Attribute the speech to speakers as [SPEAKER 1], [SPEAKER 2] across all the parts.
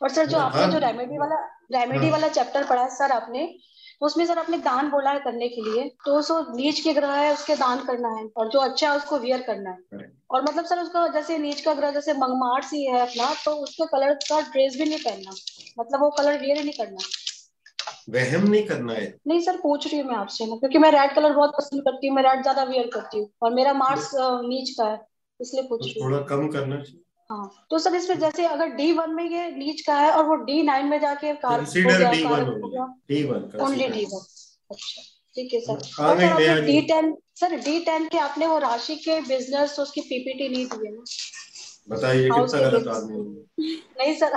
[SPEAKER 1] और सर जो आपने जो रेमेडी वाला रेमेडी वाला चैप्टर पढ़ा है सर आपने तो उसमें सर आपने दान बोला है करने के लिए तो सो नीच के ग्रह है उसके दान करना है और जो अच्छा है उसको वियर करना है। और मतलब सर उसका जैसे नीच का ग्रह जैसे मंगमार सी है अपना तो उसके कलर का ड्रेस भी नहीं पहनना मतलब वो कलर वियर नहीं करना।
[SPEAKER 2] वहम नहीं करना है।
[SPEAKER 1] नहीं सर पूछ रही हूँ मैं आपसे क्योंकि मैं रेड कलर बहुत पसंद करती हूँ मैं रेड ज़्यादा वियर करती हूँ और मेरा मार्क्स नीच का है इसलिए पूछ
[SPEAKER 2] तो रही हूँ। थोड़ा कम करना चाहिए।
[SPEAKER 1] हाँ तो सर इसमें जैसे अगर डी वन में ये नीच का है और वो डी नाइन में जाके
[SPEAKER 2] कार
[SPEAKER 1] ओनली डी वन अच्छा ठीक है सर। और sir D ten sir D ten के आपने वो राशि के बिज़नेस उसकी पीपीटी नहीं दी है ना?
[SPEAKER 2] बताइए कितना गलत आदमी
[SPEAKER 1] नहीं सर।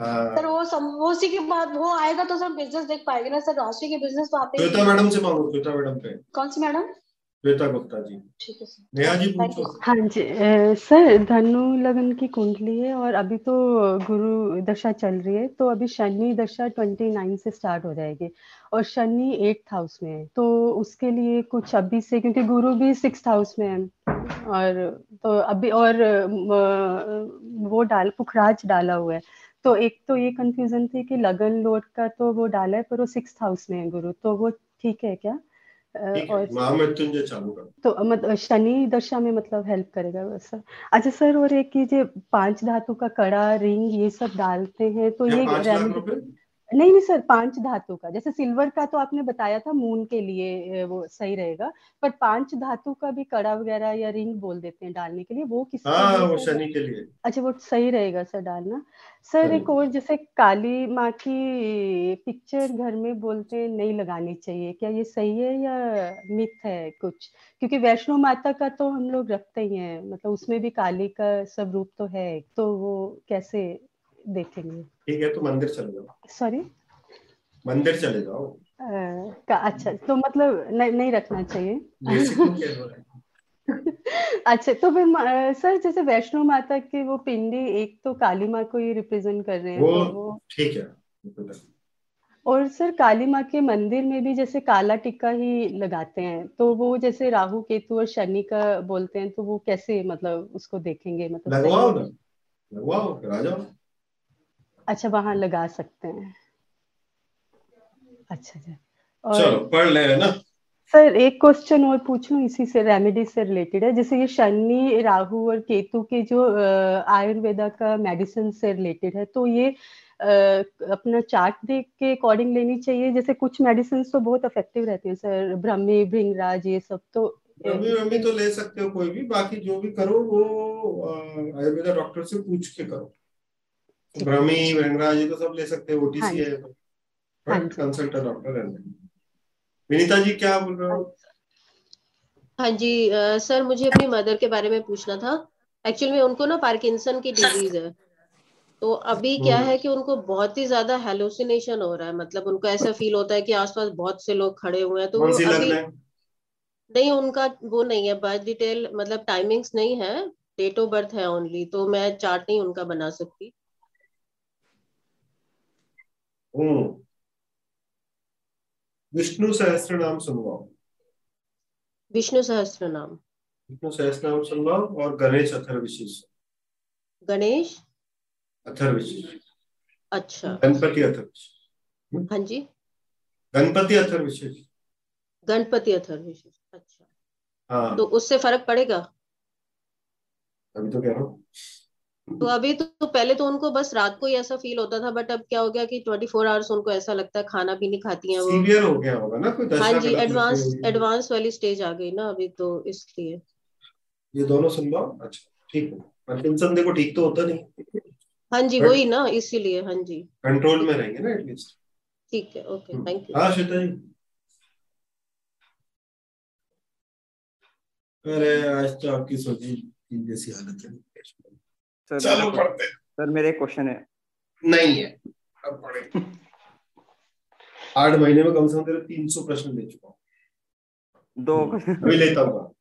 [SPEAKER 1] हाँ। सर वो सम, वो उसी के बाद वो आएगा तो सर बिज़नेस देख पाएँगे ना सर। राशि के बिज़नेस तो आते
[SPEAKER 2] हैं मैडम से मांगो मैडम पे।
[SPEAKER 1] कौन सी मैडम?
[SPEAKER 2] श्वेता गुप्ता जी। ठीक है नेहा जी पूछो।
[SPEAKER 3] हाँ जी ए, सर धनु लगन की कुंडली है और अभी तो गुरु दशा चल रही है तो अभी शनि दशा ट्वेंटी नाइन से स्टार्ट हो जाएगी और शनि एट्थ हाउस में है तो उसके लिए कुछ अभी से क्योंकि गुरु भी सिक्स हाउस में है और तो अभी और वो डाल पुखराज डाला हुआ है तो एक तो ये कंफ्यूजन थी कि लगन लोड का तो वो डाला है पर वो सिक्स हाउस में है गुरु तो वो ठीक है क्या?
[SPEAKER 2] और चालू कर।
[SPEAKER 3] तो मतलब शनि दशा में मतलब हेल्प करेगा वैसा। अच्छा सर और एक ये पाँच धातु का कड़ा रिंग ये सब डालते हैं तो ये नहीं नहीं सर पाँच धातु का। जैसे सिल्वर का तो आपने बताया था मून के लिए वो सही रहेगा। पर पाँच धातु का भी कड़ा वगैरह या रिंग बोल देते हैं डालने के लिए। वो किस
[SPEAKER 2] हाँ, वो शनि के लिए।
[SPEAKER 3] अच्छा वो सही रहेगा सर डालना। सर एक और जैसे काली माँ की पिक्चर घर में बोलते नहीं लगानी चाहिए। क्या ये सही है या मिथ है कुछ? क्योंकि वैष्णो माता का तो हम लोग रखते ही हैं। मतलब उसमें भी काली का सब रूप तो है तो वो कैसे देखेंगे।
[SPEAKER 2] ठीक है तो मंदिर चले जाओ।
[SPEAKER 3] सॉरी
[SPEAKER 2] मंदिर चले जाओ।
[SPEAKER 3] का अच्छा तो मतलब नहीं, नहीं रखना चाहिए। अच्छा तो फिर सर जैसे वैष्णो माता के वो पिंडी एक तो काली माँ को ही रिप्रेजेंट कर रहे हैं
[SPEAKER 2] तो वो ठीक है
[SPEAKER 3] और सर काली माँ के मंदिर में भी जैसे काला टिक्का ही लगाते हैं तो वो जैसे राहु केतु और शनि का बोलते हैं तो वो कैसे मतलब उसको देखेंगे मतलब
[SPEAKER 2] लगवाओ ना लगवाओ राजा।
[SPEAKER 3] अच्छा वहाँ लगा सकते हैं। अच्छा जी।
[SPEAKER 2] चलो पढ़ ले ना?
[SPEAKER 3] सर एक क्वेश्चन और पूछ लू इसी से रेमेडी से रिलेटेड है। जैसे ये शनि राहु और केतु के जो आयुर्वेदा का मेडिसिन से रिलेटेड है तो ये आ, अपना चार्ट देख के अकॉर्डिंग लेनी चाहिए। जैसे कुछ मेडिसिन तो बहुत इफ़ेक्टिव रहते हैं सर ब्रह्मी भृंगराज ये सब तो
[SPEAKER 2] ब्रह्मी ब्रह्मी तो ले सकते हो कोई भी बाकी जो भी करो वो आयुर्वेदा डॉक्टर से पूछ के करो। ब्रह्मी भृंगराज ये तो सब ले सकते हो ओटीसी हाँ है but consult a doctor and Vinita ji क्या बोल रहे हो?
[SPEAKER 4] हाँ जी आ, सर मुझे अपनी मदर के बारे में पूछना था। एक्चुअली में उनको ना पार्किंसन की डिज़ीज़ है। तो अभी क्या हम्म। है कि उनको बहुत ही ज़्यादा हेलोसिनेशन हो रहा है। मतलब उनको ऐसा फील होता है कि आसपास बहुत से लोग खड़े हुए हैं। तो वो अभी नहीं उनका वो नहीं है। बर्थ डिटेल मतलब टाइमिंग्स नहीं है। डेट ऑफ़ बर्थ है ओनली तो मैं चार्ट नहीं उनका बना सकती।
[SPEAKER 2] विष्णु सहस्त्र नाम सुनवाओ।
[SPEAKER 4] विष्णु सहस्त्र नाम
[SPEAKER 2] विष्णु सहस्त्र नाम सुनवाओ और गणेश अथर विशेष
[SPEAKER 4] गणेश?
[SPEAKER 2] अथर विशेष
[SPEAKER 4] अच्छा।
[SPEAKER 2] गणपति अथर
[SPEAKER 4] हम्म। हाँ जी।
[SPEAKER 2] गणपति अथर विशेष
[SPEAKER 4] गणपति अथर विशेष अच्छा।
[SPEAKER 2] हाँ।
[SPEAKER 4] तो उससे फ़र्क पड़ेगा?
[SPEAKER 2] अभी तो कह रहा हूँ।
[SPEAKER 4] तो अभी तो, तो पहले तो उनको बस रात को ही ऐसा फील होता था बट अब क्या हो गया कि ट्वेंटी फोर आवर्स उनको ऐसा लगता है खाना भी नहीं खाती हैं वो।
[SPEAKER 2] सीवियर हो गया होगा ना कोई
[SPEAKER 4] हाँ जी एडवांस एडवांस वाली स्टेज आ गई ना अभी तो इसलिए।
[SPEAKER 2] ये दोनों सुनवाओ अच्छा ठीक है। पार्किंसन देखो ठीक तो होता नहीं।
[SPEAKER 4] हाँ जी वही ना इसीलिए हाँ जी।
[SPEAKER 2] कंट्रोल में रहेंगे ना एटलीस्ट
[SPEAKER 4] ठीक है ओके थैंक यू
[SPEAKER 2] हाँ श्वेता जी। अरे आज तो आपकी सोची जैसी हालत है।
[SPEAKER 5] सर चलो पढ़ते सर मेरे क्वेश्चन है।
[SPEAKER 2] नहीं है। अब पढ़े। आठ महीने में कम से कम तेरे तीन सौ प्रश्न दे चुका हूँ।
[SPEAKER 5] दो
[SPEAKER 2] अभी लेता हूँ।